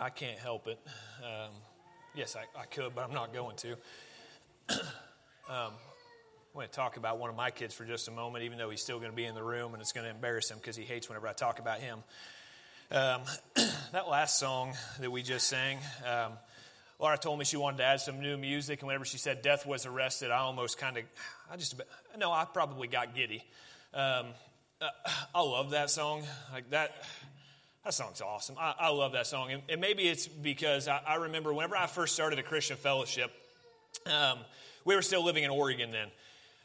I can't help it. Um, yes, I, I, could, but I'm not going to. um, I want to talk about one of my kids for just a moment, even though he's still going to be in the room and it's going to embarrass him because he hates whenever I talk about him. Um, that last song that we just sang, um, Laura told me she wanted to add some new music, and whenever she said death was arrested, I almost kind of, I just, no, I probably got giddy. Um, uh, I love that song. Like that, that song's awesome. I, I love that song. And, and, maybe it's because I, I, remember whenever I first started a Christian fellowship, um, we were still living in Oregon then.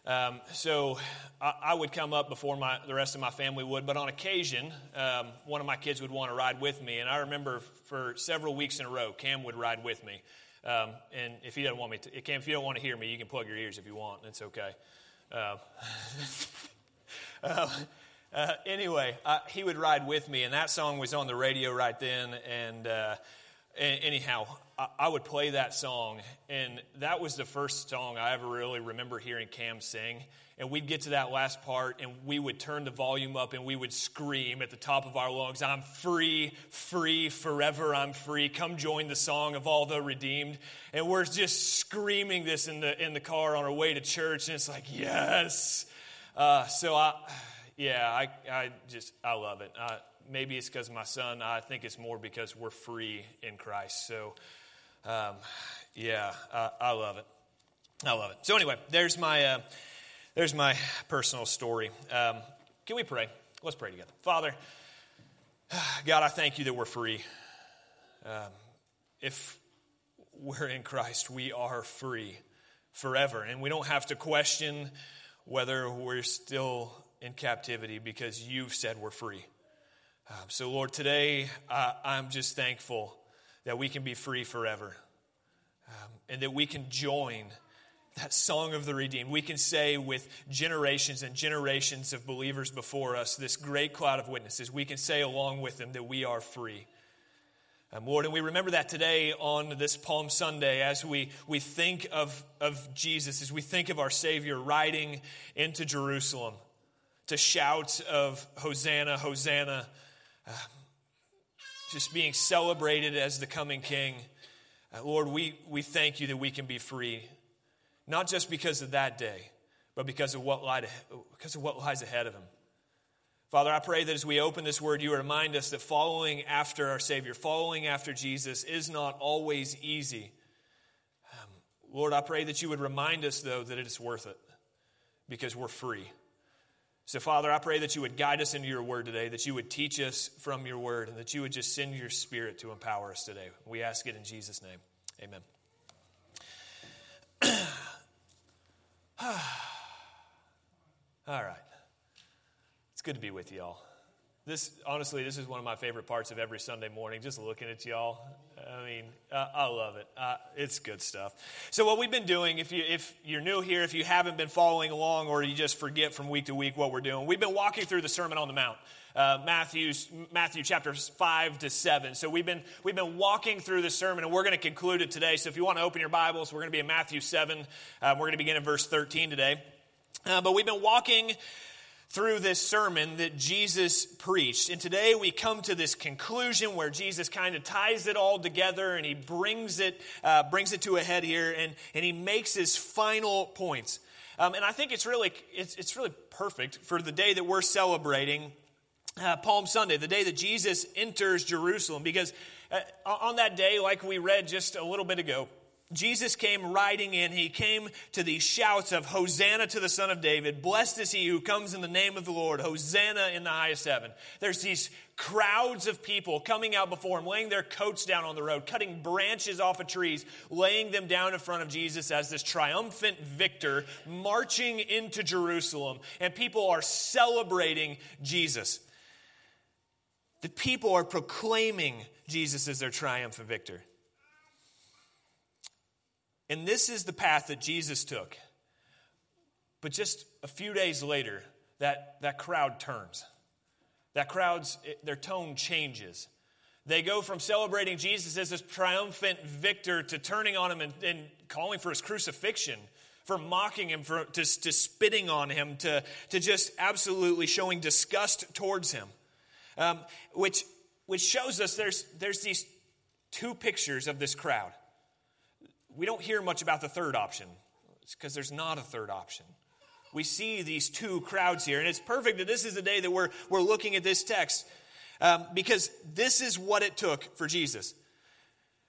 Um, so I, I, would come up before my, the rest of my family would, but on occasion, um, one of my kids would want to ride with me. And I remember for several weeks in a row, Cam would ride with me. Um, and if he doesn't want me to, Cam, if you don't want to hear me, you can plug your ears if you want. It's okay. Uh, uh, uh, anyway, he would ride with me, and that song was on the radio right then. And uh, anyhow, I, I, would play that song, and that was the first song I ever really remember hearing Cam sing. And we'd get to that last part, and we would turn the volume up, and we would scream at the top of our lungs, I'm free, free, forever I'm free. Come join the song of all the redeemed. And we're just screaming this in the, in the car on our way to church, and it's like, yes. Uh, so I, yeah, I, I just, I love it. Uh, maybe it's because my son. I think it's more because we're free in Christ. So, um, yeah, I, I, love it. I love it. So anyway, there's my uh, there's my personal story. Um, can we pray? Let's pray together. Father, God, I thank you that we're free. Um, if we're in Christ, we are free forever, and we don't have to question whether we're still in captivity because you've said we're free. Um, so, Lord, today uh, I'm just thankful that we can be free forever um, and that we can join that song of the redeemed. We can say with generations and generations of believers before us, this great cloud of witnesses, we can say along with them that we are free. Um, Lord, and we remember that today on this Palm Sunday as we, we think of, of Jesus, as we think of our Savior riding into Jerusalem to shout of Hosanna, Hosanna uh, just being celebrated as the coming king. Uh, Lord, we, we thank you that we can be free, not just because of that day, but because of what, lied, because of what lies ahead of him. Father, I pray that as we open this word, you remind us that following after our Savior, following after Jesus, is not always easy. Um, Lord, I pray that you would remind us, though, that it is worth it because we're free. So, Father, I pray that you would guide us into your word today, that you would teach us from your word, and that you would just send your spirit to empower us today. We ask it in Jesus' name. Amen. All right. It's good to be with you all. This, honestly, this is one of my favorite parts of every Sunday morning, just looking at y'all. I mean, uh, I love it. Uh, it's good stuff. So, what we've been doing, if, you, if you're new here, if you haven't been following along, or you just forget from week to week what we're doing, we've been walking through the Sermon on the Mount. Uh, Matthew's, Matthew chapters 5 to 7. So we've been, we've been walking through the sermon and we're going to conclude it today. So if you want to open your Bibles, we're going to be in Matthew 7. Uh, we're going to begin in verse 13 today. Uh, but we've been walking through this sermon that Jesus preached. And today we come to this conclusion where Jesus kind of ties it all together and he brings it, uh, brings it to a head here and, and he makes his final points. Um, and I think it's really, it's, it's really perfect for the day that we're celebrating uh, Palm Sunday, the day that Jesus enters Jerusalem, because uh, on that day, like we read just a little bit ago, Jesus came riding in. He came to these shouts of Hosanna to the Son of David. Blessed is he who comes in the name of the Lord. Hosanna in the highest heaven. There's these crowds of people coming out before him, laying their coats down on the road, cutting branches off of trees, laying them down in front of Jesus as this triumphant victor marching into Jerusalem. And people are celebrating Jesus. The people are proclaiming Jesus as their triumphant victor. And this is the path that Jesus took. But just a few days later, that, that crowd turns. That crowd's, their tone changes. They go from celebrating Jesus as this triumphant victor to turning on him and, and calling for his crucifixion, for mocking him, for, to, to spitting on him, to, to just absolutely showing disgust towards him. Um, which, which shows us there's, there's these two pictures of this crowd. We don't hear much about the third option. It's because there's not a third option. We see these two crowds here, and it's perfect that this is the day that we're, we're looking at this text um, because this is what it took for Jesus.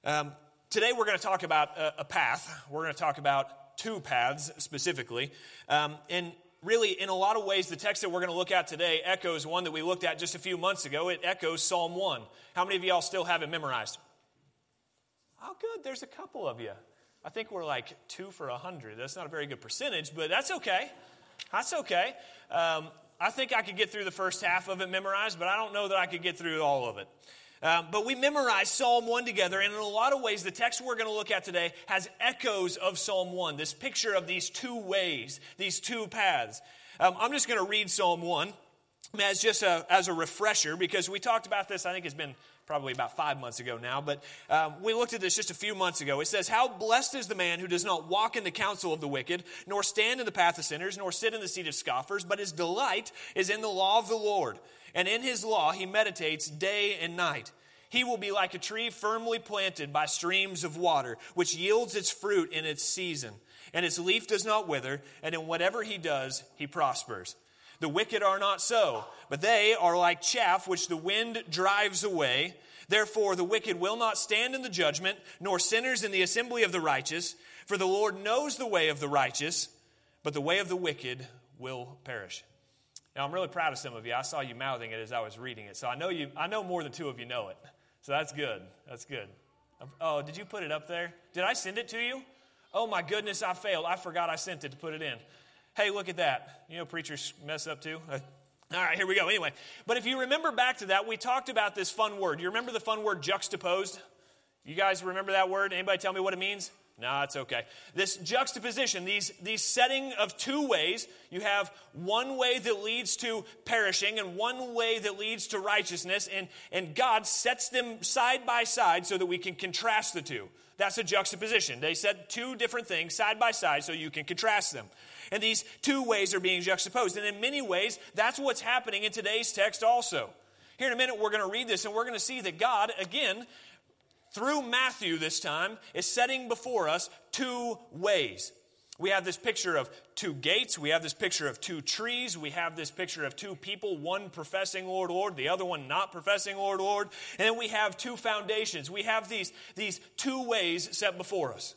Um, today we're going to talk about a, a, path. We're going to talk about two paths specifically. Um, and really, in a lot of ways, the text that we're going to look at today echoes one that we looked at just a few months ago. It echoes Psalm 1. How many of y'all still have it memorized? Oh, good. There's a couple of you. I think we're like two for a hundred. That's not a very good percentage, but that's okay. That's okay. Um, I think I could get through the first half of it memorized, but I don't know that I could get through all of it. Um, but we memorized Psalm 1 together, and in a lot of ways, the text we're going to look at today has echoes of Psalm 1, this picture of these two ways, these two paths. Um, I'm just going to read Psalm 1 as just a, as a refresher because we talked about this, I think it's been probably about five months ago now, but um, we looked at this just a few months ago. It says, How blessed is the man who does not walk in the counsel of the wicked, nor stand in the path of sinners, nor sit in the seat of scoffers, but his delight is in the law of the Lord. And in his law he meditates day and night. He will be like a tree firmly planted by streams of water, which yields its fruit in its season. And its leaf does not wither, and in whatever he does, he prospers. The wicked are not so, but they are like chaff which the wind drives away. Therefore, the wicked will not stand in the judgment, nor sinners in the assembly of the righteous. For the Lord knows the way of the righteous, but the way of the wicked will perish. Now, I'm really proud of some of you. I saw you mouthing it as I was reading it, so I know you. I know more than two of you know it. So that's good. That's good. Oh, did you put it up there? Did I send it to you? Oh my goodness, I failed. I forgot I sent it to put it in. Hey, look at that. You know, preachers mess up too. All right, here we go. Anyway, but if you remember back to that, we talked about this fun word. You remember the fun word juxtaposed? You guys remember that word? Anybody tell me what it means? No, it's okay. This juxtaposition, these, these setting of two ways, you have one way that leads to perishing and one way that leads to righteousness, and, and God sets them side by side so that we can contrast the two. That's a juxtaposition. They set two different things side by side so you can contrast them. And these two ways are being juxtaposed. And in many ways, that's what's happening in today's text also. Here in a minute, we're going to read this and we're going to see that God, again, through Matthew this time, is setting before us two ways. We have this picture of two gates. We have this picture of two trees. We have this picture of two people, one professing Lord, Lord, the other one not professing Lord, Lord. And then we have two foundations. We have these, these two ways set before us.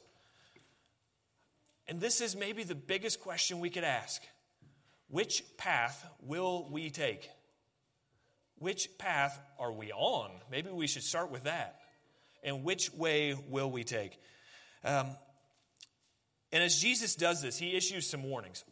And this is maybe the biggest question we could ask Which path will we take? Which path are we on? Maybe we should start with that. And which way will we take? Um, and as Jesus does this, he issues some warnings.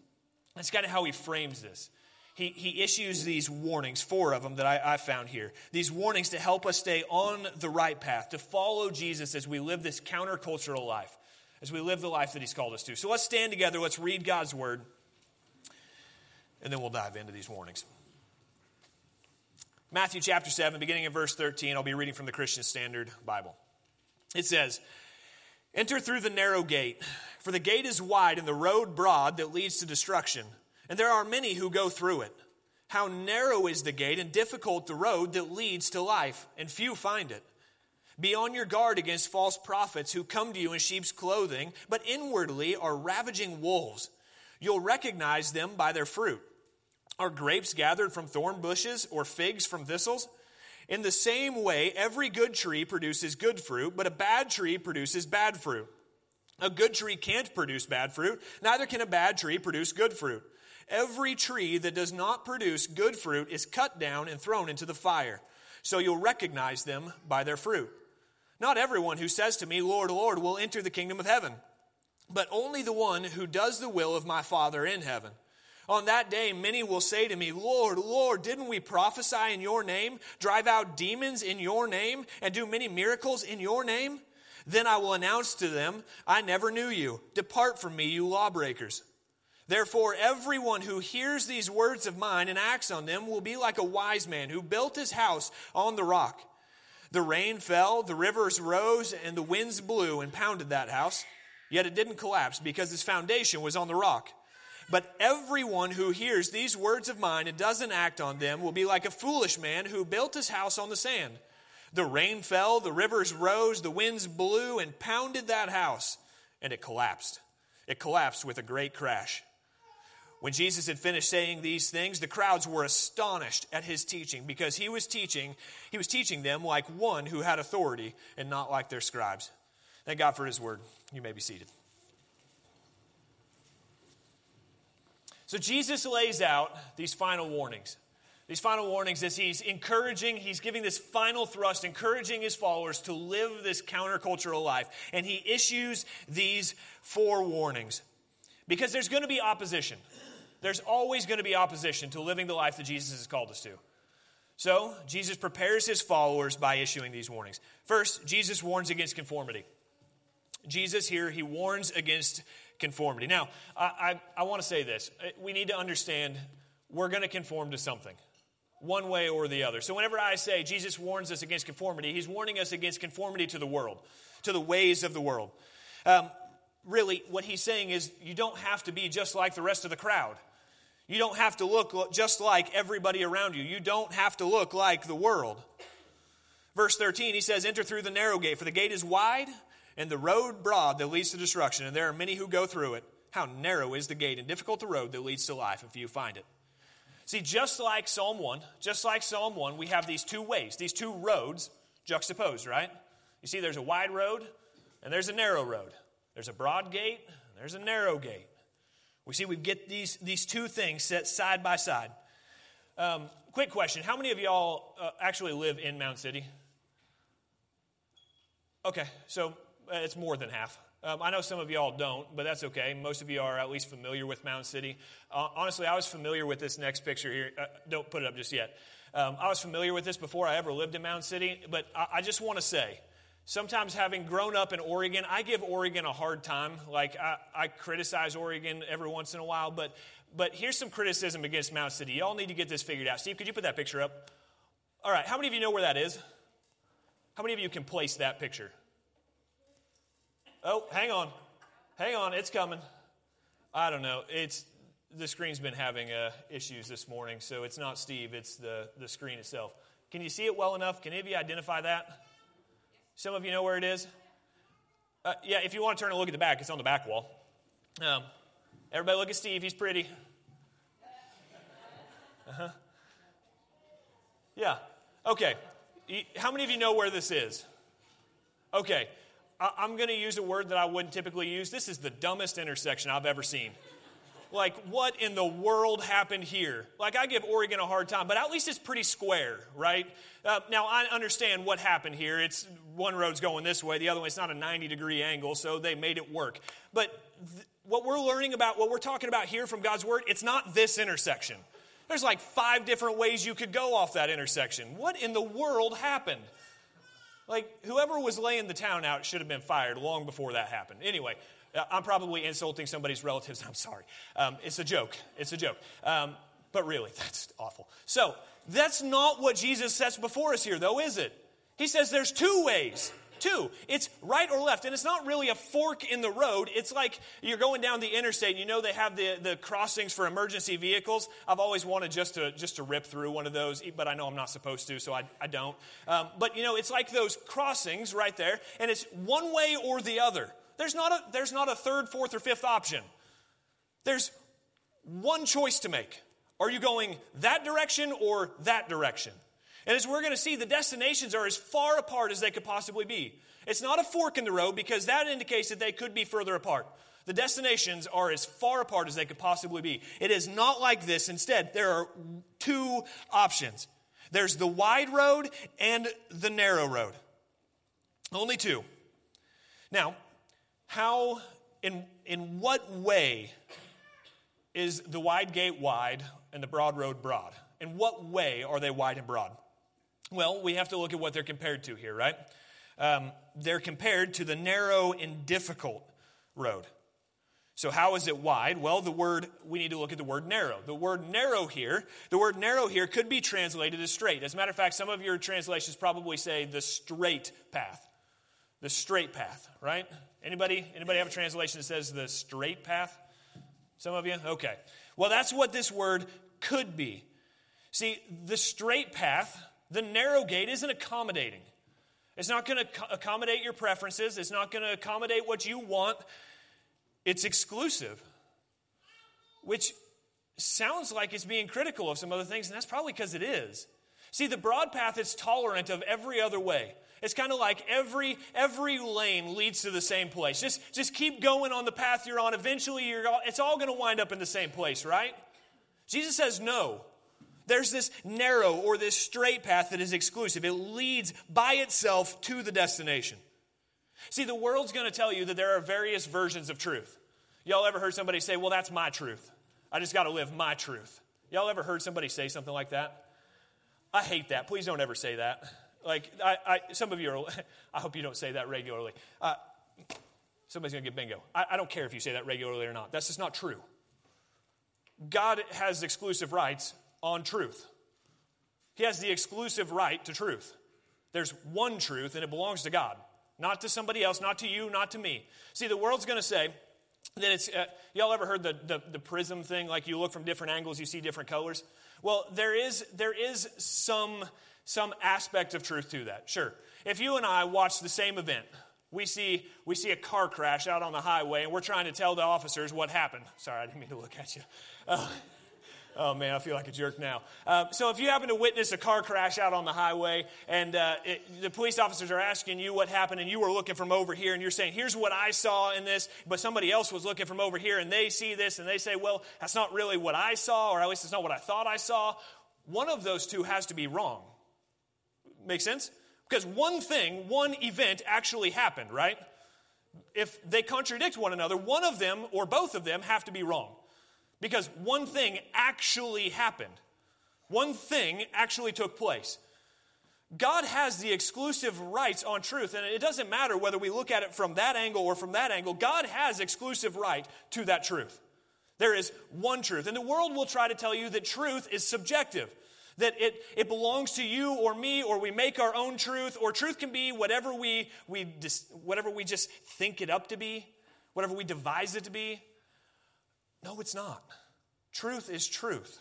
That's kind of how he frames this. He, he issues these warnings, four of them that I, I found here. These warnings to help us stay on the right path, to follow Jesus as we live this countercultural life as we live the life that He's called us to. So let's stand together, let's read God's Word, and then we'll dive into these warnings. Matthew chapter 7, beginning in verse 13, I'll be reading from the Christian Standard Bible. It says, Enter through the narrow gate, for the gate is wide and the road broad that leads to destruction, and there are many who go through it. How narrow is the gate and difficult the road that leads to life, and few find it. Be on your guard against false prophets who come to you in sheep's clothing, but inwardly are ravaging wolves. You'll recognize them by their fruit. Are grapes gathered from thorn bushes or figs from thistles? In the same way, every good tree produces good fruit, but a bad tree produces bad fruit. A good tree can't produce bad fruit, neither can a bad tree produce good fruit. Every tree that does not produce good fruit is cut down and thrown into the fire. So you'll recognize them by their fruit. Not everyone who says to me, Lord, Lord, will enter the kingdom of heaven, but only the one who does the will of my Father in heaven. On that day, many will say to me, Lord, Lord, didn't we prophesy in your name, drive out demons in your name, and do many miracles in your name? Then I will announce to them, I never knew you. Depart from me, you lawbreakers. Therefore, everyone who hears these words of mine and acts on them will be like a wise man who built his house on the rock. The rain fell, the rivers rose, and the winds blew and pounded that house. Yet it didn't collapse because its foundation was on the rock. But everyone who hears these words of mine and doesn't act on them will be like a foolish man who built his house on the sand. The rain fell, the rivers rose, the winds blew and pounded that house, and it collapsed. It collapsed with a great crash. When Jesus had finished saying these things, the crowds were astonished at his teaching because he was teaching, he was teaching them like one who had authority and not like their scribes. Thank God for his word. You may be seated. So Jesus lays out these final warnings. These final warnings as he's encouraging, he's giving this final thrust, encouraging his followers to live this countercultural life. And he issues these four warnings. Because there's going to be opposition. There's always going to be opposition to living the life that Jesus has called us to. So, Jesus prepares his followers by issuing these warnings. First, Jesus warns against conformity. Jesus here, he warns against conformity. Now, I, I, I want to say this. We need to understand we're going to conform to something, one way or the other. So, whenever I say Jesus warns us against conformity, he's warning us against conformity to the world, to the ways of the world. Um, really, what he's saying is you don't have to be just like the rest of the crowd. You don't have to look just like everybody around you. You don't have to look like the world. Verse 13, he says, Enter through the narrow gate, for the gate is wide and the road broad that leads to destruction, and there are many who go through it. How narrow is the gate and difficult the road that leads to life, if you find it. See, just like Psalm 1, just like Psalm 1, we have these two ways, these two roads juxtaposed, right? You see, there's a wide road and there's a narrow road. There's a broad gate there's a narrow gate. We see we get these, these two things set side by side. Um, quick question How many of y'all uh, actually live in Mound City? Okay, so uh, it's more than half. Um, I know some of y'all don't, but that's okay. Most of you are at least familiar with Mound City. Uh, honestly, I was familiar with this next picture here. Uh, don't put it up just yet. Um, I was familiar with this before I ever lived in Mound City, but I, I just want to say Sometimes, having grown up in Oregon, I give Oregon a hard time. Like, I, I, criticize Oregon every once in a while, but, but here's some criticism against Mound City. Y'all need to get this figured out. Steve, could you put that picture up? All right, how many of you know where that is? How many of you can place that picture? Oh, hang on. Hang on, it's coming. I don't know. It's the screen's been having uh, issues this morning, so it's not Steve, it's the, the screen itself. Can you see it well enough? Can any of you identify that? Some of you know where it is. Uh, yeah, if you want to turn and look at the back, it's on the back wall. Um, everybody look at Steve, he's pretty. Uh-huh. Yeah. Okay. How many of you know where this is? Okay. I- I'm going to use a word that I wouldn't typically use. This is the dumbest intersection I've ever seen like, what in the world happened here? Like, I give Oregon a hard time, but at least it's pretty square, right? Uh, now, I understand what happened here. It's one road's going this way, the other one, it's not a 90 degree angle, so they made it work. But th- what we're learning about, what we're talking about here from God's Word, it's not this intersection. There's like five different ways you could go off that intersection. What in the world happened? Like, whoever was laying the town out should have been fired long before that happened. Anyway, I'm probably insulting somebody's relatives. I'm sorry. Um, it's a joke. It's a joke. Um, but really, that's awful. So, that's not what Jesus sets before us here, though, is it? He says there's two ways. Two. It's right or left. And it's not really a fork in the road. It's like you're going down the interstate. And you know they have the, the crossings for emergency vehicles. I've always wanted just to, just to rip through one of those, but I know I'm not supposed to, so I, I don't. Um, but, you know, it's like those crossings right there, and it's one way or the other. There's not a, there's not a third, fourth, or fifth option. There's one choice to make. Are you going that direction or that direction? And as we're going to see, the destinations are as far apart as they could possibly be. It's not a fork in the road because that indicates that they could be further apart. The destinations are as far apart as they could possibly be. It is not like this. Instead, there are two options there's the wide road and the narrow road. Only two. Now, how, in, in what way is the wide gate wide and the broad road broad? In what way are they wide and broad? Well, we have to look at what they're compared to here, right? Um, they're compared to the narrow and difficult road. So, how is it wide? Well, the word, we need to look at the word narrow. The word narrow here, the word narrow here could be translated as straight. As a matter of fact, some of your translations probably say the straight path. The straight path, right? Anybody? Anybody have a translation that says the straight path? Some of you? Okay. Well, that's what this word could be. See, the straight path, the narrow gate isn't accommodating. It's not going to accommodate your preferences. It's not going to accommodate what you want. It's exclusive, which sounds like it's being critical of some other things, and that's probably because it is. See, the broad path is tolerant of every other way. It's kind of like every every lane leads to the same place. Just just keep going on the path you're on. Eventually, you're all, it's all going to wind up in the same place, right? Jesus says no. There's this narrow or this straight path that is exclusive. It leads by itself to the destination. See, the world's going to tell you that there are various versions of truth. Y'all ever heard somebody say, "Well, that's my truth. I just got to live my truth." Y'all ever heard somebody say something like that? I hate that. Please don't ever say that. Like, I, I, some of you are, I hope you don't say that regularly. Uh, somebody's going to get bingo. I, I don't care if you say that regularly or not. That's just not true. God has exclusive rights on truth. He has the exclusive right to truth. There's one truth, and it belongs to God, not to somebody else, not to you, not to me. See, the world's going to say that it's, uh, y'all ever heard the, the, the prism thing? Like you look from different angles, you see different colors? Well, there is, there is some, some aspect of truth to that, sure. If you and I watch the same event, we see, we see a car crash out on the highway, and we're trying to tell the officers what happened. Sorry, I didn't mean to look at you. Uh, Oh man, I feel like a jerk now. Uh, so if you happen to witness a car crash out on the highway and uh, it, the police officers are asking you what happened and you were looking from over here and you're saying, here's what I saw in this, but somebody else was looking from over here and they see this and they say, well, that's not really what I saw, or at least it's not what I thought I saw. One of those two has to be wrong. Make sense? Because one thing, one event actually happened, right? If they contradict one another, one of them or both of them have to be wrong. Because one thing actually happened. One thing actually took place. God has the exclusive rights on truth, and it doesn't matter whether we look at it from that angle or from that angle. God has exclusive right to that truth. There is one truth. And the world will try to tell you that truth is subjective, that it, it belongs to you or me, or we make our own truth, or truth can be whatever we, we, whatever we just think it up to be, whatever we devise it to be. No, it's not. Truth is truth.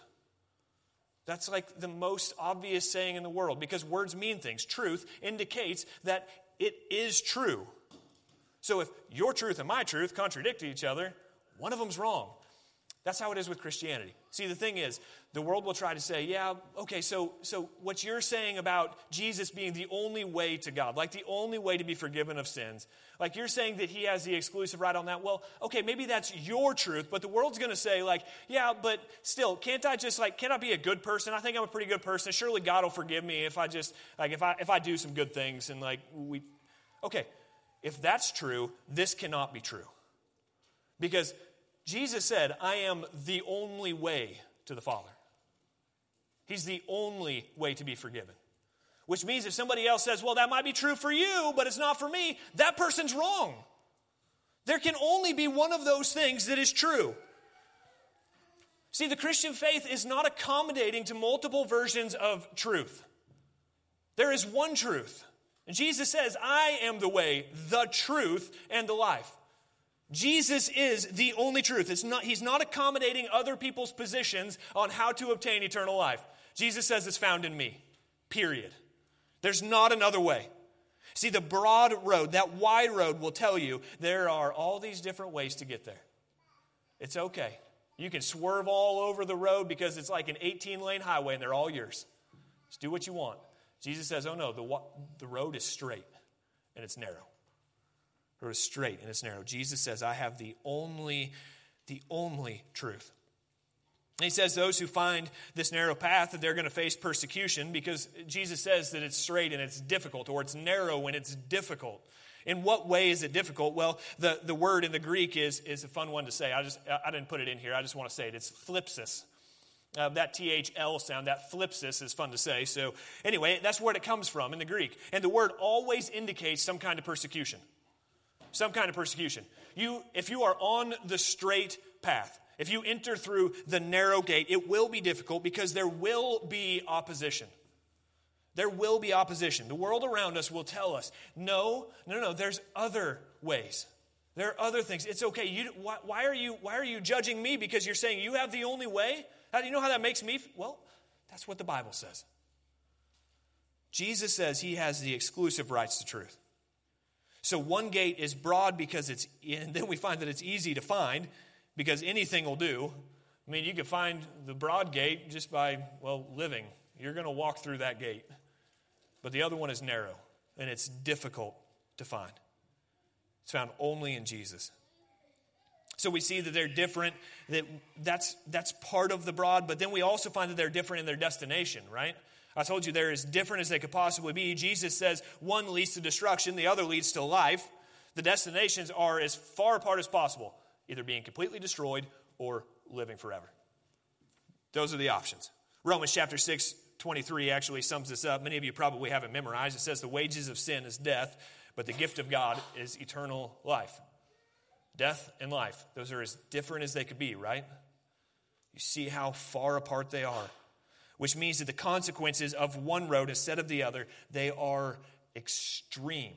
That's like the most obvious saying in the world because words mean things. Truth indicates that it is true. So if your truth and my truth contradict each other, one of them's wrong. That's how it is with Christianity. See, the thing is, the world will try to say, yeah, okay, so, so what you're saying about Jesus being the only way to God, like the only way to be forgiven of sins, like you're saying that he has the exclusive right on that. Well, okay, maybe that's your truth, but the world's going to say, like, yeah, but still, can't I just, like, can't I be a good person? I think I'm a pretty good person. Surely God will forgive me if I just, like, if I, if I do some good things and, like, we, okay, if that's true, this cannot be true. Because Jesus said, I am the only way to the Father. He's the only way to be forgiven. Which means if somebody else says, well, that might be true for you, but it's not for me, that person's wrong. There can only be one of those things that is true. See, the Christian faith is not accommodating to multiple versions of truth. There is one truth. And Jesus says, I am the way, the truth, and the life. Jesus is the only truth. It's not, he's not accommodating other people's positions on how to obtain eternal life. Jesus says it's found in me, period. There's not another way. See, the broad road, that wide road, will tell you there are all these different ways to get there. It's okay. You can swerve all over the road because it's like an 18 lane highway and they're all yours. Just do what you want. Jesus says, oh no, the, the road is straight and it's narrow or is straight and it's narrow. Jesus says, I have the only, the only truth. And he says those who find this narrow path that they're going to face persecution because Jesus says that it's straight and it's difficult or it's narrow and it's difficult. In what way is it difficult? Well, the, the word in the Greek is, is a fun one to say. I just I didn't put it in here. I just want to say it. It's thlipsis. Uh, that THL sound, that thlipsis is fun to say. So, anyway, that's where it comes from in the Greek. And the word always indicates some kind of persecution some kind of persecution. You, if you are on the straight path, if you enter through the narrow gate, it will be difficult because there will be opposition. There will be opposition. The world around us will tell us, no, no, no, there's other ways. There are other things. It's okay. You, why, why, are you, why are you judging me because you're saying you have the only way? How do you know how that makes me? Well, that's what the Bible says. Jesus says he has the exclusive rights to truth. So one gate is broad because it's, and then we find that it's easy to find because anything will do. I mean, you can find the broad gate just by, well, living. You're going to walk through that gate. But the other one is narrow, and it's difficult to find. It's found only in Jesus. So we see that they're different, that that's, that's part of the broad, but then we also find that they're different in their destination, right? I told you they're as different as they could possibly be. Jesus says one leads to destruction, the other leads to life. The destinations are as far apart as possible, either being completely destroyed or living forever. Those are the options. Romans chapter 6, 23 actually sums this up. Many of you probably haven't memorized. It says, The wages of sin is death, but the gift of God is eternal life. Death and life, those are as different as they could be, right? You see how far apart they are, which means that the consequences of one road instead of the other, they are extreme.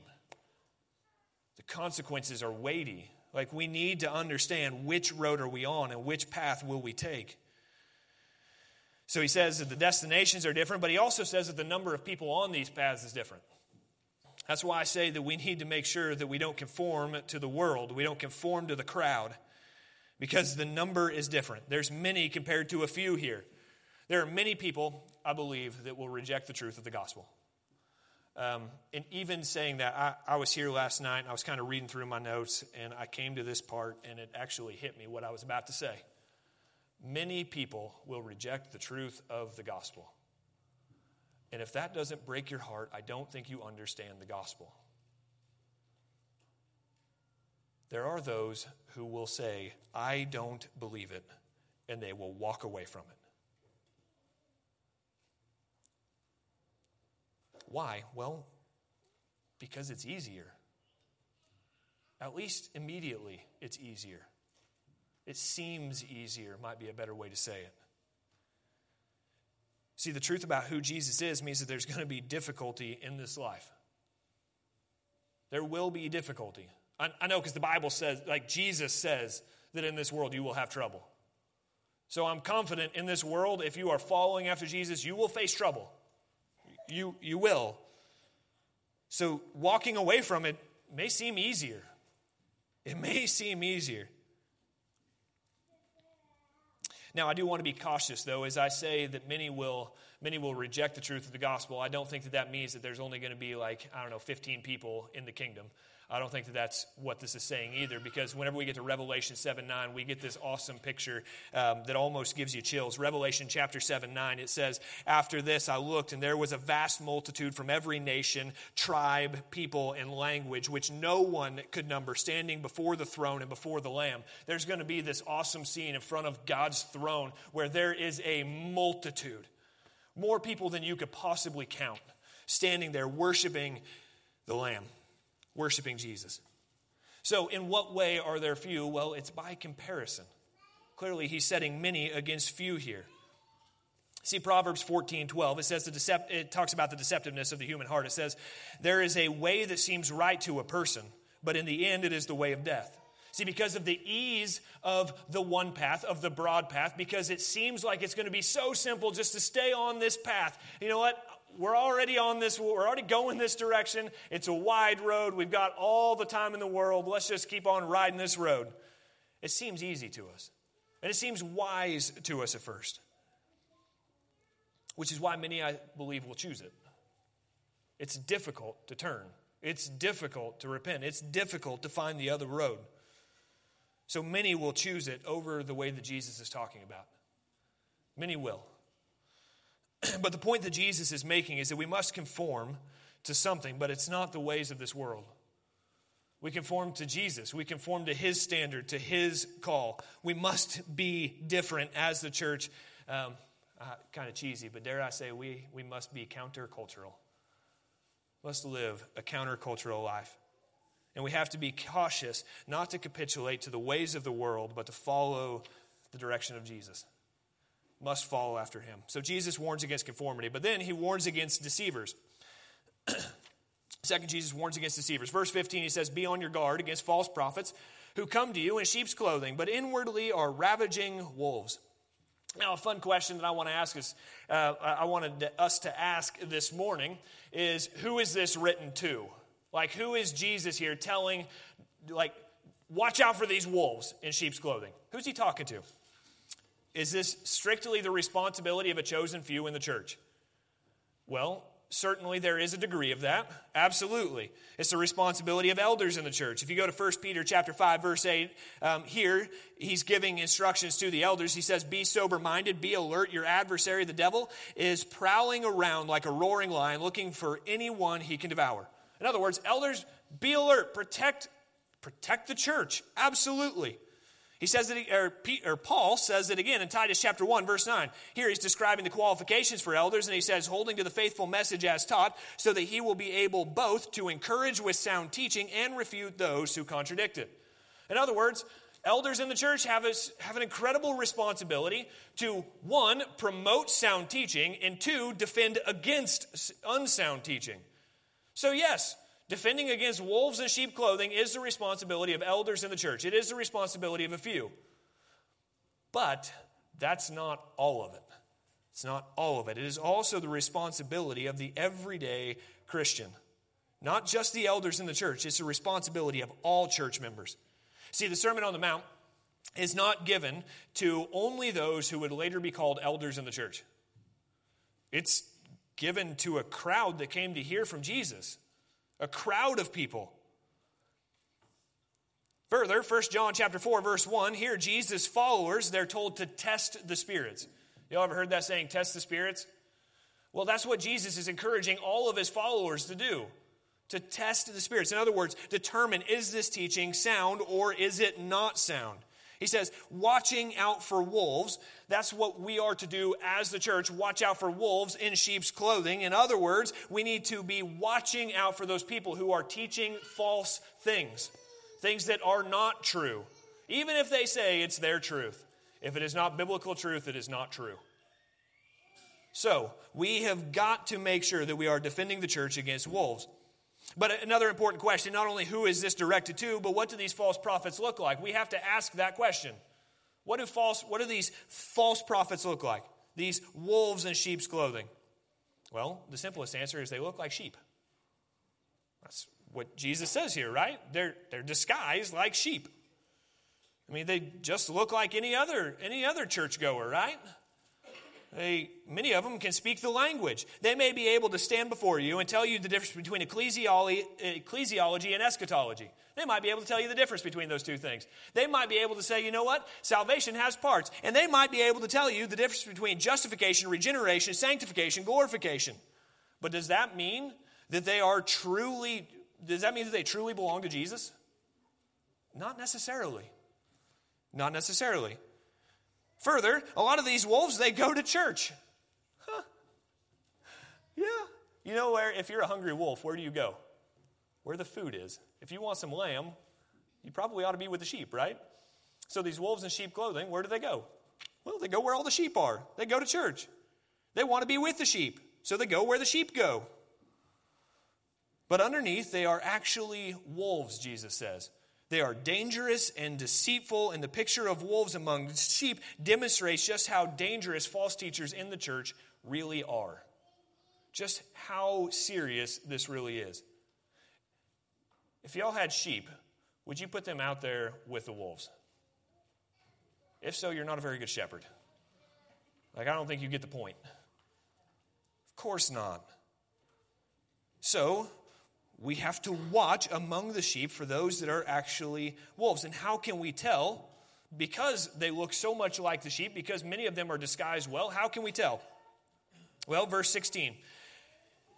The consequences are weighty. Like we need to understand which road are we on and which path will we take. So he says that the destinations are different, but he also says that the number of people on these paths is different. That's why I say that we need to make sure that we don't conform to the world, we don't conform to the crowd, because the number is different. There's many compared to a few here. There are many people, I believe, that will reject the truth of the gospel. Um, and even saying that, I, I was here last night and I was kind of reading through my notes and I came to this part and it actually hit me what I was about to say. Many people will reject the truth of the gospel. And if that doesn't break your heart, I don't think you understand the gospel. There are those who will say, I don't believe it, and they will walk away from it. Why? Well, because it's easier. At least immediately, it's easier. It seems easier, might be a better way to say it. See, the truth about who Jesus is means that there's going to be difficulty in this life. There will be difficulty. I, I know because the Bible says, like Jesus says, that in this world you will have trouble. So I'm confident in this world, if you are following after Jesus, you will face trouble. You, you will. So walking away from it may seem easier. It may seem easier. Now, I do want to be cautious, though, as I say that many will, many will reject the truth of the gospel. I don't think that that means that there's only going to be like, I don't know, 15 people in the kingdom. I don't think that that's what this is saying either, because whenever we get to Revelation 7 9, we get this awesome picture um, that almost gives you chills. Revelation chapter 7 9, it says, After this I looked, and there was a vast multitude from every nation, tribe, people, and language, which no one could number, standing before the throne and before the Lamb. There's going to be this awesome scene in front of God's throne where there is a multitude, more people than you could possibly count, standing there worshiping the Lamb worshiping Jesus. So, in what way are there few? Well, it's by comparison. Clearly, he's setting many against few here. See Proverbs 14, 12. It says the decept- it talks about the deceptiveness of the human heart. It says, There is a way that seems right to a person, but in the end it is the way of death. See, because of the ease of the one path, of the broad path, because it seems like it's going to be so simple just to stay on this path. You know what? We're already on this, we're already going this direction. It's a wide road. We've got all the time in the world. Let's just keep on riding this road. It seems easy to us. And it seems wise to us at first, which is why many, I believe, will choose it. It's difficult to turn, it's difficult to repent, it's difficult to find the other road. So many will choose it over the way that Jesus is talking about. Many will. but the point that Jesus is making is that we must conform to something, but it's not the ways of this world. We conform to Jesus. We conform to his standard, to his call. We must be different as the church. Um, uh, kind of cheesy, but dare I say, we, we must be countercultural. Must live a countercultural life. And we have to be cautious not to capitulate to the ways of the world, but to follow the direction of Jesus must follow after him. So Jesus warns against conformity, but then he warns against deceivers. Second, Jesus warns against deceivers. Verse 15, he says, Be on your guard against false prophets who come to you in sheep's clothing, but inwardly are ravaging wolves. Now, a fun question that I want to ask us, uh, I wanted us to ask this morning is who is this written to? Like, who is Jesus here telling, like, watch out for these wolves in sheep's clothing? Who's he talking to? Is this strictly the responsibility of a chosen few in the church? Well, certainly there is a degree of that. Absolutely. It's the responsibility of elders in the church. If you go to 1 Peter chapter 5, verse 8, um, here he's giving instructions to the elders. He says, Be sober minded, be alert. Your adversary, the devil, is prowling around like a roaring lion looking for anyone he can devour. In other words, elders, be alert, protect, protect the church. Absolutely. He says that, or, or, Paul says it again in Titus chapter 1, verse 9. Here he's describing the qualifications for elders, and he says, holding to the faithful message as taught, so that he will be able both to encourage with sound teaching and refute those who contradict it. In other words, elders in the church have, a, have an incredible responsibility to, one, promote sound teaching, and two, defend against unsound teaching. So, yes, defending against wolves in sheep clothing is the responsibility of elders in the church. It is the responsibility of a few. But that's not all of it. It's not all of it. It is also the responsibility of the everyday Christian. Not just the elders in the church, it's the responsibility of all church members. See, the Sermon on the Mount is not given to only those who would later be called elders in the church. It's given to a crowd that came to hear from Jesus, a crowd of people. Further, 1 John chapter 4 verse 1, here Jesus followers, they're told to test the spirits. Y'all ever heard that saying, test the spirits? Well, that's what Jesus is encouraging all of his followers to do. To test the spirits. In other words, determine is this teaching sound or is it not sound? He says, watching out for wolves. That's what we are to do as the church. Watch out for wolves in sheep's clothing. In other words, we need to be watching out for those people who are teaching false things, things that are not true, even if they say it's their truth. If it is not biblical truth, it is not true. So, we have got to make sure that we are defending the church against wolves. But another important question not only who is this directed to, but what do these false prophets look like? We have to ask that question. What do, false, what do these false prophets look like? These wolves in sheep's clothing? Well, the simplest answer is they look like sheep. That's what Jesus says here, right? They're, they're disguised like sheep. I mean, they just look like any other, any other churchgoer, right? They, many of them can speak the language. They may be able to stand before you and tell you the difference between ecclesiology, ecclesiology and eschatology. They might be able to tell you the difference between those two things. They might be able to say, you know what? Salvation has parts. And they might be able to tell you the difference between justification, regeneration, sanctification, glorification. But does that mean that they are truly, does that mean that they truly belong to Jesus? Not necessarily. Not necessarily. Further, a lot of these wolves, they go to church. Huh. Yeah. You know where, if you're a hungry wolf, where do you go? Where the food is. If you want some lamb, you probably ought to be with the sheep, right? So these wolves in sheep clothing, where do they go? Well, they go where all the sheep are. They go to church. They want to be with the sheep, so they go where the sheep go. But underneath, they are actually wolves, Jesus says. They are dangerous and deceitful, and the picture of wolves among sheep demonstrates just how dangerous false teachers in the church really are. Just how serious this really is. If y'all had sheep, would you put them out there with the wolves? If so, you're not a very good shepherd. Like, I don't think you get the point. Of course not. So, we have to watch among the sheep for those that are actually wolves. And how can we tell? Because they look so much like the sheep, because many of them are disguised well, how can we tell? Well, verse 16,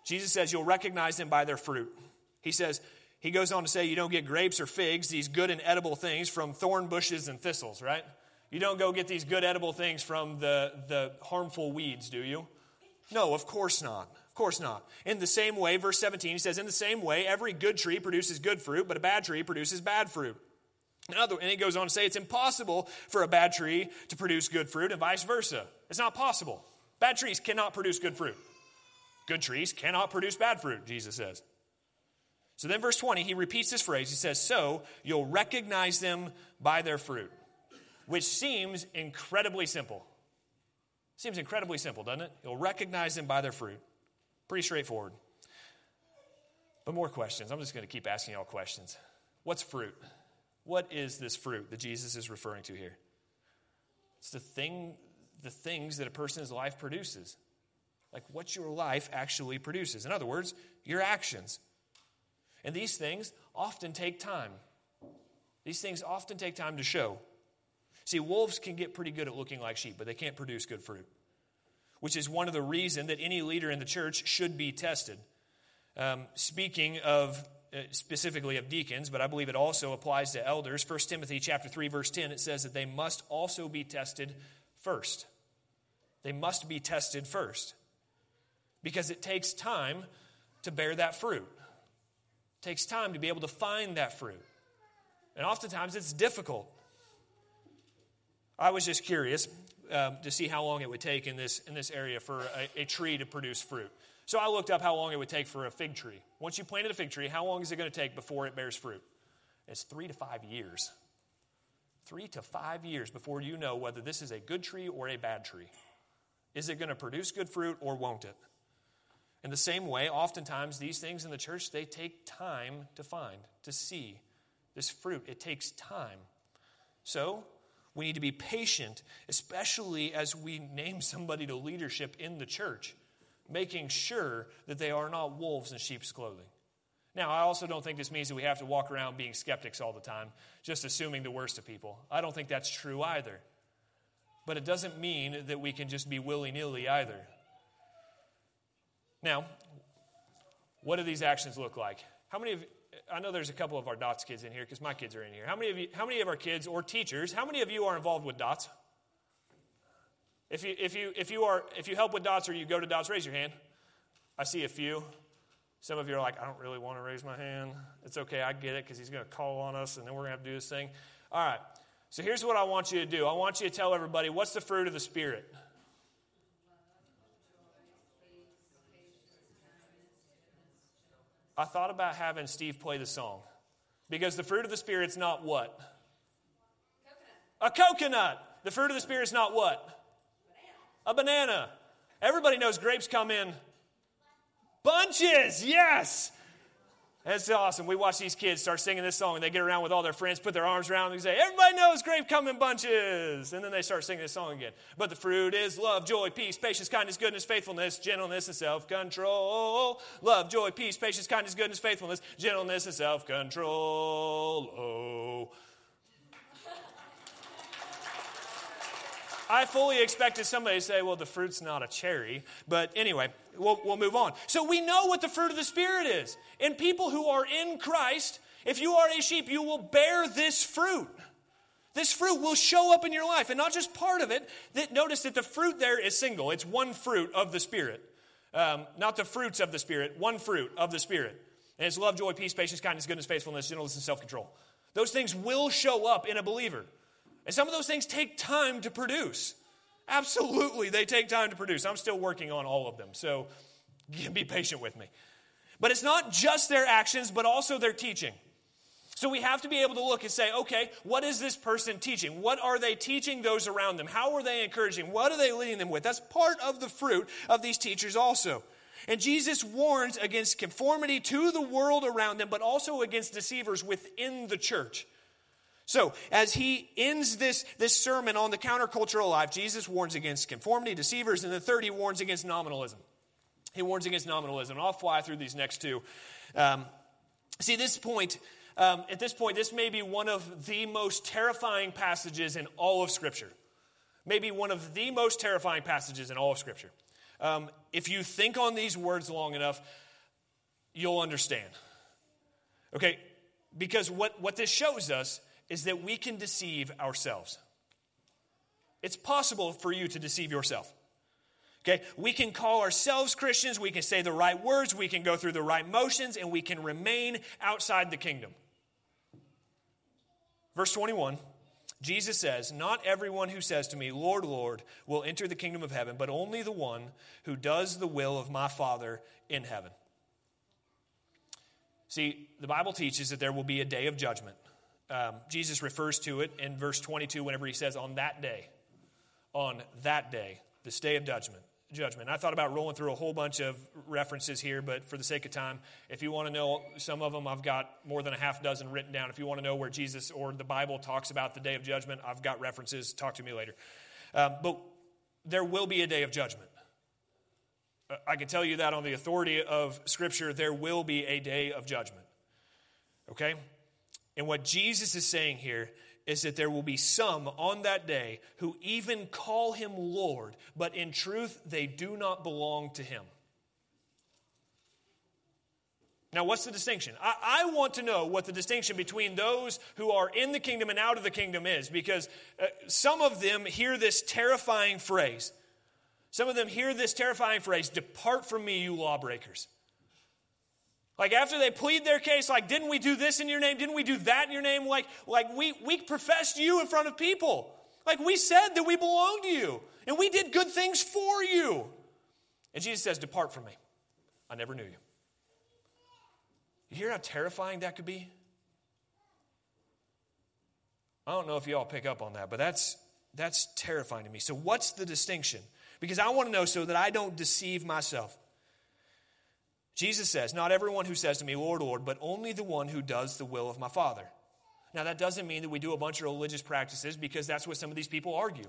Jesus says, You'll recognize them by their fruit. He says, He goes on to say, You don't get grapes or figs, these good and edible things, from thorn bushes and thistles, right? You don't go get these good edible things from the, the harmful weeds, do you? No, of course not. Course not. In the same way, verse 17, he says, In the same way, every good tree produces good fruit, but a bad tree produces bad fruit. And he goes on to say, It's impossible for a bad tree to produce good fruit, and vice versa. It's not possible. Bad trees cannot produce good fruit. Good trees cannot produce bad fruit, Jesus says. So then, verse 20, he repeats this phrase. He says, So you'll recognize them by their fruit, which seems incredibly simple. Seems incredibly simple, doesn't it? You'll recognize them by their fruit. Pretty straightforward. But more questions. I'm just going to keep asking y'all questions. What's fruit? What is this fruit that Jesus is referring to here? It's the thing, the things that a person's life produces. Like what your life actually produces. In other words, your actions. And these things often take time. These things often take time to show. See, wolves can get pretty good at looking like sheep, but they can't produce good fruit, which is one of the reasons that any leader in the church should be tested. Um, speaking of uh, specifically of deacons, but I believe it also applies to elders. 1 Timothy chapter 3 verse 10 it says that they must also be tested first. They must be tested first. Because it takes time to bear that fruit. It takes time to be able to find that fruit. And oftentimes it's difficult. I was just curious um, to see how long it would take in this, in this area for a, a tree to produce fruit. So I looked up how long it would take for a fig tree. Once you planted a fig tree, how long is it going to take before it bears fruit? It's three to five years. Three to five years before you know whether this is a good tree or a bad tree. Is it going to produce good fruit or won't it? In the same way, oftentimes these things in the church, they take time to find, to see this fruit. It takes time. So, we need to be patient, especially as we name somebody to leadership in the church, making sure that they are not wolves in sheep's clothing. Now, I also don't think this means that we have to walk around being skeptics all the time, just assuming the worst of people. I don't think that's true either. But it doesn't mean that we can just be willy nilly either. Now, what do these actions look like? How many of I know there's a couple of our DOTS kids in here because my kids are in here. How many of you, how many of our kids or teachers, how many of you are involved with DOTS? If you, if you, if you, are, if you help with DOTS or you go to DOTS, raise your hand. I see a few. Some of you are like, I don't really want to raise my hand. It's okay, I get it because he's going to call on us and then we're going to have to do this thing. All right, so here's what I want you to do I want you to tell everybody what's the fruit of the Spirit? I thought about having Steve play the song. Because the fruit of the Spirit's not what? Coconut. A coconut. The fruit of the Spirit's not what? Banana. A banana. Everybody knows grapes come in bunches. Yes. That's awesome. We watch these kids start singing this song and they get around with all their friends, put their arms around and say, Everybody knows grape come in bunches. And then they start singing this song again. But the fruit is love, joy, peace, patience, kindness, goodness, faithfulness, gentleness, and self control. Love, joy, peace, patience, kindness, goodness, faithfulness, gentleness, and self control. Oh. I fully expected somebody to say, well, the fruit's not a cherry. But anyway, we'll, we'll move on. So we know what the fruit of the Spirit is. And people who are in Christ, if you are a sheep, you will bear this fruit. This fruit will show up in your life, and not just part of it. That notice that the fruit there is single. It's one fruit of the Spirit, um, not the fruits of the Spirit. One fruit of the Spirit, and it's love, joy, peace, patience, kindness, goodness, faithfulness, gentleness, and self-control. Those things will show up in a believer. And some of those things take time to produce. Absolutely, they take time to produce. I'm still working on all of them, so be patient with me. But it's not just their actions, but also their teaching. So we have to be able to look and say, okay, what is this person teaching? What are they teaching those around them? How are they encouraging? What are they leading them with? That's part of the fruit of these teachers also. And Jesus warns against conformity to the world around them, but also against deceivers within the church. So, as he ends this, this sermon on the countercultural life, Jesus warns against conformity, deceivers, and the third, he warns against nominalism. He warns against nominalism. I'll fly through these next two. Um, see, this point, um, at this point, this may be one of the most terrifying passages in all of Scripture. Maybe one of the most terrifying passages in all of Scripture. Um, if you think on these words long enough, you'll understand. Okay, because what, what this shows us is that we can deceive ourselves. It's possible for you to deceive yourself. Okay, we can call ourselves Christians, we can say the right words, we can go through the right motions, and we can remain outside the kingdom. Verse 21, Jesus says, Not everyone who says to me, Lord, Lord, will enter the kingdom of heaven, but only the one who does the will of my Father in heaven. See, the Bible teaches that there will be a day of judgment. Um, Jesus refers to it in verse 22 whenever he says, On that day. On that day. this day of judgment. Judgment. I thought about rolling through a whole bunch of references here, but for the sake of time, if you want to know some of them, I've got more than a half dozen written down. If you want to know where Jesus or the Bible talks about the day of judgment, I've got references. Talk to me later. Um, but there will be a day of judgment. Uh, I can tell you that on the authority of Scripture, there will be a day of judgment. Okay? And what Jesus is saying here is that there will be some on that day who even call him Lord, but in truth they do not belong to him. Now, what's the distinction? I, I, want to know what the distinction between those who are in the kingdom and out of the kingdom is, because uh, some of them hear this terrifying phrase. Some of them hear this terrifying phrase Depart from me, you lawbreakers. Like after they plead their case, like, didn't we do this in your name? Didn't we do that in your name? Like, like we, we professed you in front of people. Like we said that we belonged to you and we did good things for you. And Jesus says, Depart from me. I never knew you. You hear how terrifying that could be? I don't know if you all pick up on that, but that's that's terrifying to me. So what's the distinction? Because I want to know so that I don't deceive myself. Jesus says, Not everyone who says to me, Lord, Lord, but only the one who does the will of my Father. Now, that doesn't mean that we do a bunch of religious practices because that's what some of these people argue.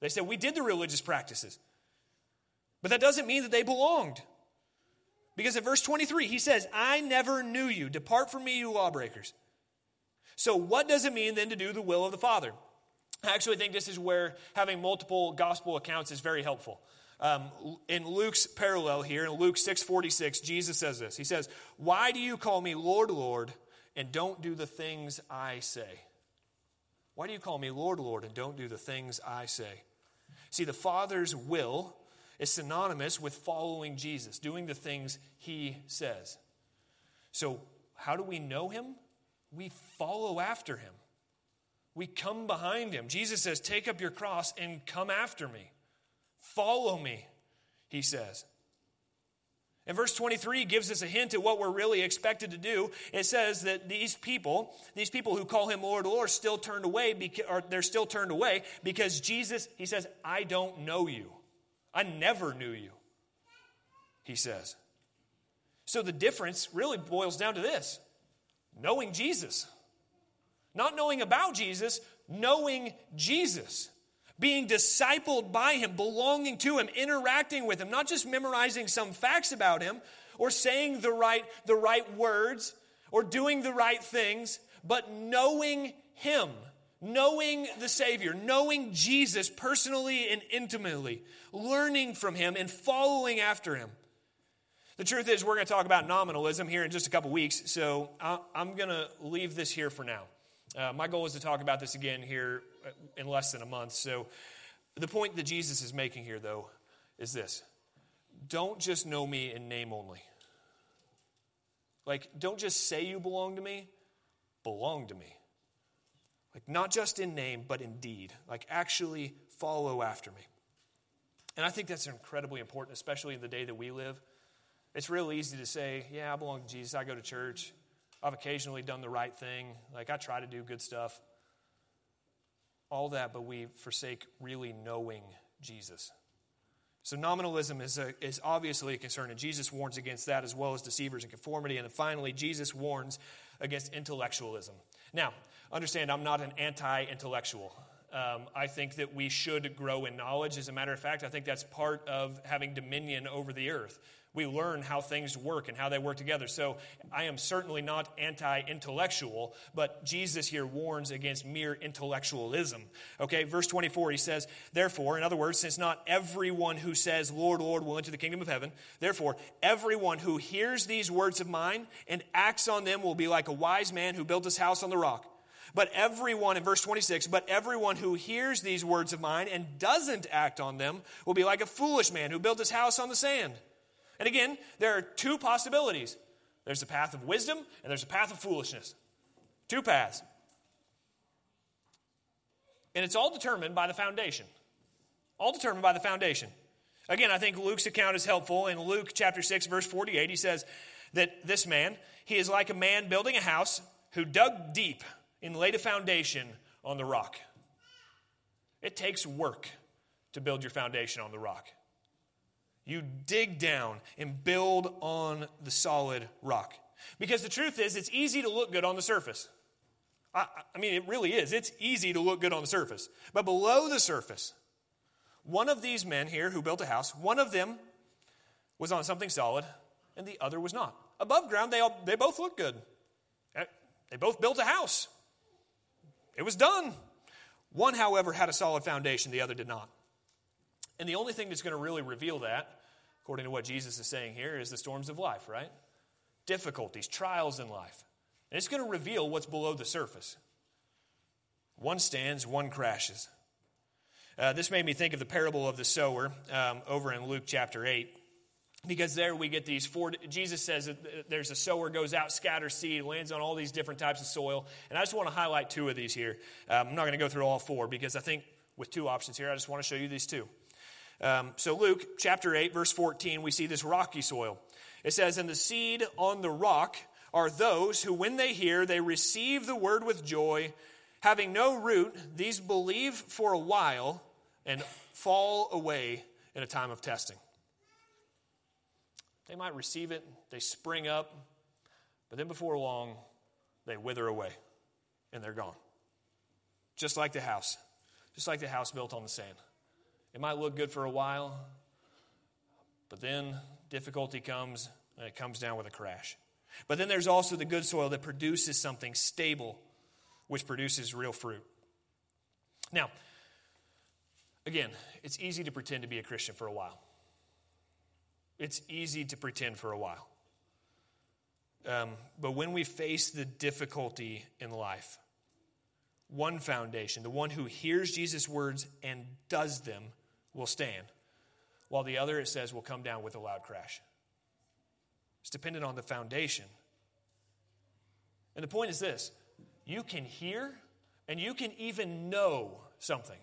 They say, We did the religious practices. But that doesn't mean that they belonged. Because in verse 23, he says, I never knew you. Depart from me, you lawbreakers. So, what does it mean then to do the will of the Father? I actually think this is where having multiple gospel accounts is very helpful. Um, in Luke's parallel here, in Luke 6:46, Jesus says this. He says, "Why do you call me Lord, Lord, and don't do the things I say?" Why do you call me Lord, Lord, and don't do the things I say? See, the Father's will is synonymous with following Jesus, doing the things he says. So, how do we know him? We follow after him. We come behind him. Jesus says, Take up your cross and come after me. Follow me, he says. And verse 23 gives us a hint at what we're really expected to do. It says that these people, these people who call him Lord, Lord, still turned away, because, or they're still turned away because Jesus, he says, I don't know you. I never knew you, he says. So the difference really boils down to this knowing Jesus. Not knowing about Jesus, knowing Jesus being discipled by him, belonging to him, interacting with him, not just memorizing some facts about him or saying the right, the right words or doing the right things, but knowing him, knowing the Savior, knowing Jesus personally and intimately, learning from him and following after him. The truth is, we're going to talk about nominalism here in just a couple weeks, so I'm going to leave this here for now. Uh, my goal is to talk about this again here uh, in less than a month. So, the point that Jesus is making here, though, is this don't just know me in name only. Like, don't just say you belong to me, belong to me. Like, not just in name, but in deed. Like, actually follow after me. And I think that's incredibly important, especially in the day that we live. It's real easy to say, yeah, I belong to Jesus. I go to church. I've occasionally done the right thing. Like, I try to do good stuff. All that, but we forsake really knowing Jesus. So, nominalism is, a, is obviously a concern, and Jesus warns against that as well as deceivers and conformity. And then finally, Jesus warns against intellectualism. Now, understand, I'm not an anti intellectual. Um, I think that we should grow in knowledge. As a matter of fact, I think that's part of having dominion over the earth we learn how things work and how they work together. So I am certainly not anti intellectual, but Jesus here warns against mere intellectualism. Okay, verse 24, he says, Therefore, in other words, since not everyone who says, Lord, Lord, will enter the kingdom of heaven, therefore, everyone who hears these words of mine and acts on them will be like a wise man who built his house on the rock. But everyone, in verse 26, but everyone who hears these words of mine and doesn't act on them will be like a foolish man who built his house on the sand. And again, there are two possibilities there's a path of wisdom and there's a path of foolishness. Two paths. And it's all determined by the foundation. All determined by the foundation. Again, I think Luke's account is helpful. In Luke chapter 6, verse 48, he says that this man, he is like a man building a house who dug deep and laid a foundation on the rock. It takes work to build your foundation on the rock. You dig down and build on the solid rock. Because the truth is, it's easy to look good on the surface. I, I, mean, it really is. It's easy to look good on the surface. But below the surface, one of these men here who built a house, one of them was on something solid, and the other was not. Above ground, they, all, they both look good. Eh, they both built a house. It was done. One, however, had a solid foundation, the other did not. And the only thing that's going to really reveal that, according to what Jesus is saying here, is the storms of life, right? Difficulties, trials in life. And it's going to reveal what's below the surface. One stands, one crashes. Uh, this made me think of the parable of the sower um, over in Luke chapter 8 because there we get these four jesus says that there's a sower goes out scatters seed lands on all these different types of soil and i just want to highlight two of these here um, i'm not going to go through all four because i think with two options here i just want to show you these two um, so, Luke chapter 8, verse 14, we see this rocky soil. It says, And the seed on the rock are those who, when they hear, they receive the word with joy. Having no root, these believe for a while and fall away in a time of testing. They might receive it, they spring up, but then before long, they wither away and they're gone. Just like the house, just like the house built on the sand. It might look good for a while, but then difficulty comes and it comes down with a crash. But then there's also the good soil that produces something stable, which produces real fruit. Now, again, it's easy to pretend to be a Christian for a while. It's easy to pretend for a while. Um, but when we face the difficulty in life, one foundation, the one who hears Jesus' words and does them, will stand, while the other, it says, will come down with a loud crash. It's dependent on the foundation. And the point is this you can hear and you can even know something.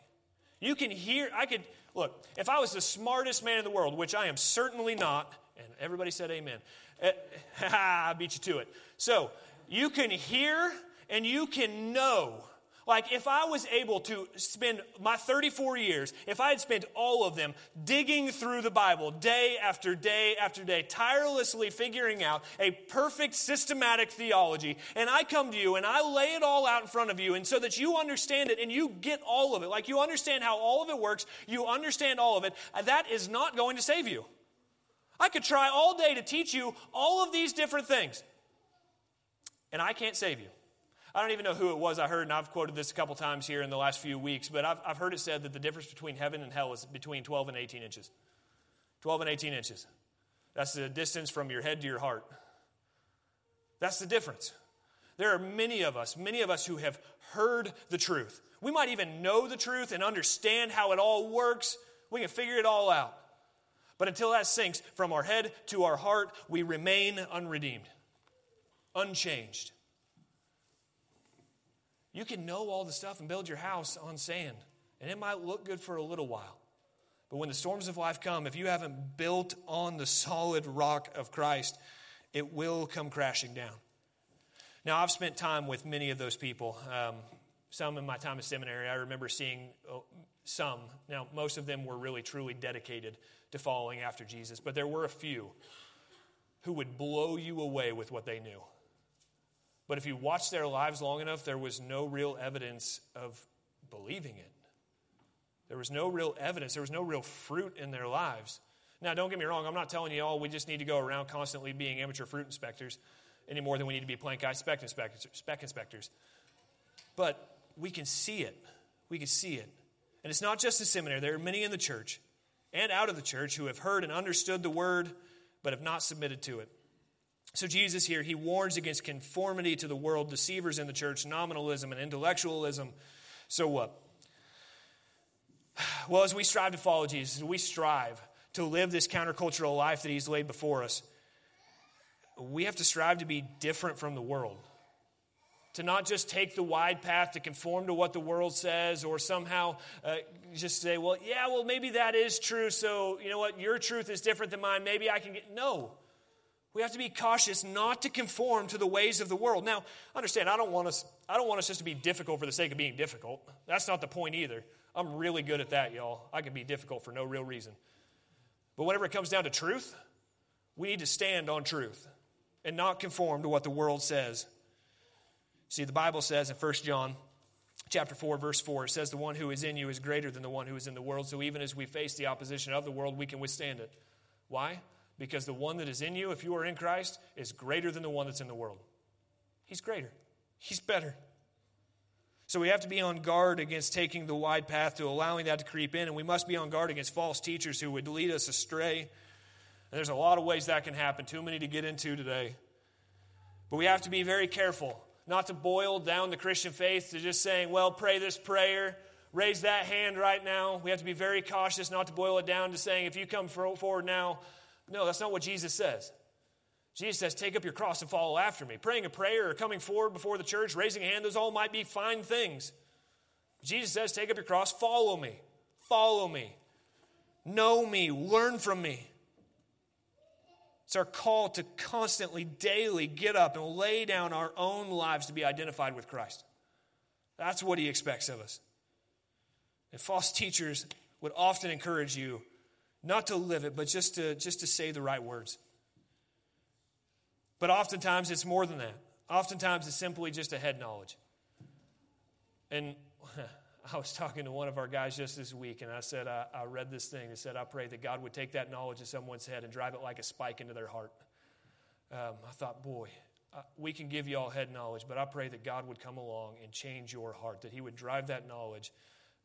You can hear, I could, look, if I was the smartest man in the world, which I am certainly not, and everybody said amen, eh, I beat you to it. So, you can hear and you can know like, if I was able to spend my 34 years, if I had spent all of them digging through the Bible day after day after day, tirelessly figuring out a perfect systematic theology, and I come to you and I lay it all out in front of you, and so that you understand it and you get all of it, like you understand how all of it works, you understand all of it, that is not going to save you. I could try all day to teach you all of these different things, and I can't save you. I don't even know who it was I heard, and I've quoted this a couple times here in the last few weeks, but I've, I've heard it said that the difference between heaven and hell is between 12 and 18 inches. 12 and 18 inches. That's the distance from your head to your heart. That's the difference. There are many of us, many of us who have heard the truth. We might even know the truth and understand how it all works. We can figure it all out. But until that sinks from our head to our heart, we remain unredeemed, unchanged. You can know all the stuff and build your house on sand, and it might look good for a little while. But when the storms of life come, if you haven't built on the solid rock of Christ, it will come crashing down. Now, I've spent time with many of those people. Um, some in my time at seminary, I remember seeing oh, some. Now, most of them were really, truly dedicated to following after Jesus, but there were a few who would blow you away with what they knew. But if you watch their lives long enough, there was no real evidence of believing it. There was no real evidence, there was no real fruit in their lives. Now, don't get me wrong, I'm not telling you all we just need to go around constantly being amateur fruit inspectors any more than we need to be plank eye speck inspectors, speck inspectors. But we can see it. We can see it. And it's not just the seminary, there are many in the church and out of the church who have heard and understood the word but have not submitted to it. So, Jesus here, he warns against conformity to the world, deceivers in the church, nominalism, and intellectualism. So, what? Well, as we strive to follow Jesus, we strive to live this countercultural life that he's laid before us, we have to strive to be different from the world. To not just take the wide path to conform to what the world says or somehow uh, just say, well, yeah, well, maybe that is true, so you know what, your truth is different than mine, maybe I can get. No. We have to be cautious not to conform to the ways of the world. Now, understand, I don't want us, I don't want us just to be difficult for the sake of being difficult. That's not the point either. I'm really good at that, y'all. I can be difficult for no real reason. But whenever it comes down to truth, we need to stand on truth and not conform to what the world says. See, the Bible says in 1 John chapter 4 verse 4 it says the one who is in you is greater than the one who is in the world so even as we face the opposition of the world we can withstand it why because the one that is in you if you are in christ is greater than the one that's in the world. He's greater. He's better. So we have to be on guard against taking the wide path to allowing that to creep in and we must be on guard against false teachers who would lead us astray. And there's a lot of ways that can happen. Too many to get into today. But we have to be very careful not to boil down the Christian faith to just saying, well, pray this prayer, raise that hand right now. We have to be very cautious not to boil it down to saying, if you come forward now, no, that's not what Jesus says. Jesus says, take up your cross and follow after me. Praying a prayer or coming forward before the church, raising a hand, those all might be fine things. Jesus says, take up your cross, follow me. Follow me. Know me. Learn from me. It's our call to constantly, daily get up and lay down our own lives to be identified with Christ. That's what he expects of us. And false teachers would often encourage you not to live it, but just to, just to say the right words. But oftentimes it's more than that. Oftentimes it's simply just a head knowledge. And I was talking to one of our guys just this week, and I said, I, I read this thing. It said, I pray that God would take that knowledge of someone's head and drive it like a spike into their heart. Um, I thought, boy, we can give you all head knowledge, but I pray that God would come along and change your heart, that He would drive that knowledge,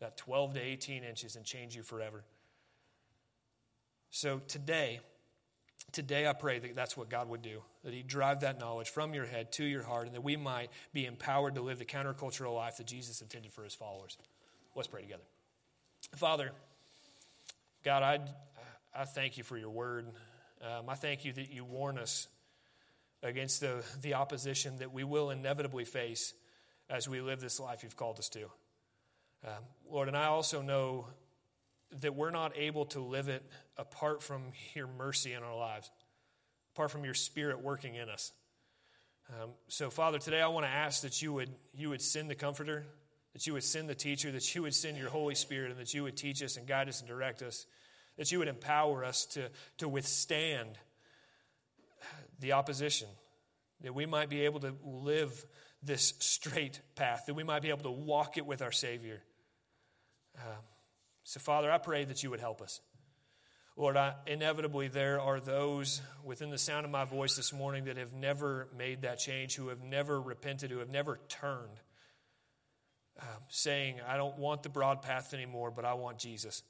that 12 to 18 inches, and change you forever. So today, today I pray that that's what God would do, that He'd drive that knowledge from your head to your heart, and that we might be empowered to live the countercultural life that Jesus intended for His followers. Let's pray together. Father, God, I, I thank you for your word. Um, I thank you that you warn us against the, the opposition that we will inevitably face as we live this life you've called us to. Um, Lord, and I also know that we're not able to live it apart from your mercy in our lives, apart from your spirit working in us. Um, so, Father, today I want to ask that you would, you would send the Comforter, that you would send the teacher, that you would send your Holy Spirit, and that you would teach us and guide us and direct us, that you would empower us to, to withstand the opposition, that we might be able to live this straight path, that we might be able to walk it with our Savior. Um, so, Father, I pray that you would help us. Lord, I, inevitably there are those within the sound of my voice this morning that have never made that change, who have never repented, who have never turned um, saying, I don't want the broad path anymore, but I want Jesus.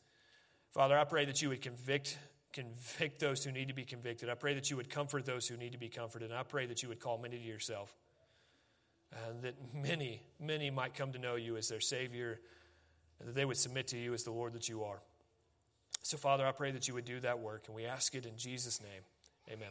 Father, I pray that you would convict convict those who need to be convicted. I pray that you would comfort those who need to be comforted. And I pray that you would call many to yourself. And that many, many might come to know you as their Savior, and that they would submit to you as the Lord that you are. So, Father, I pray that you would do that work, and we ask it in Jesus' name. Amen.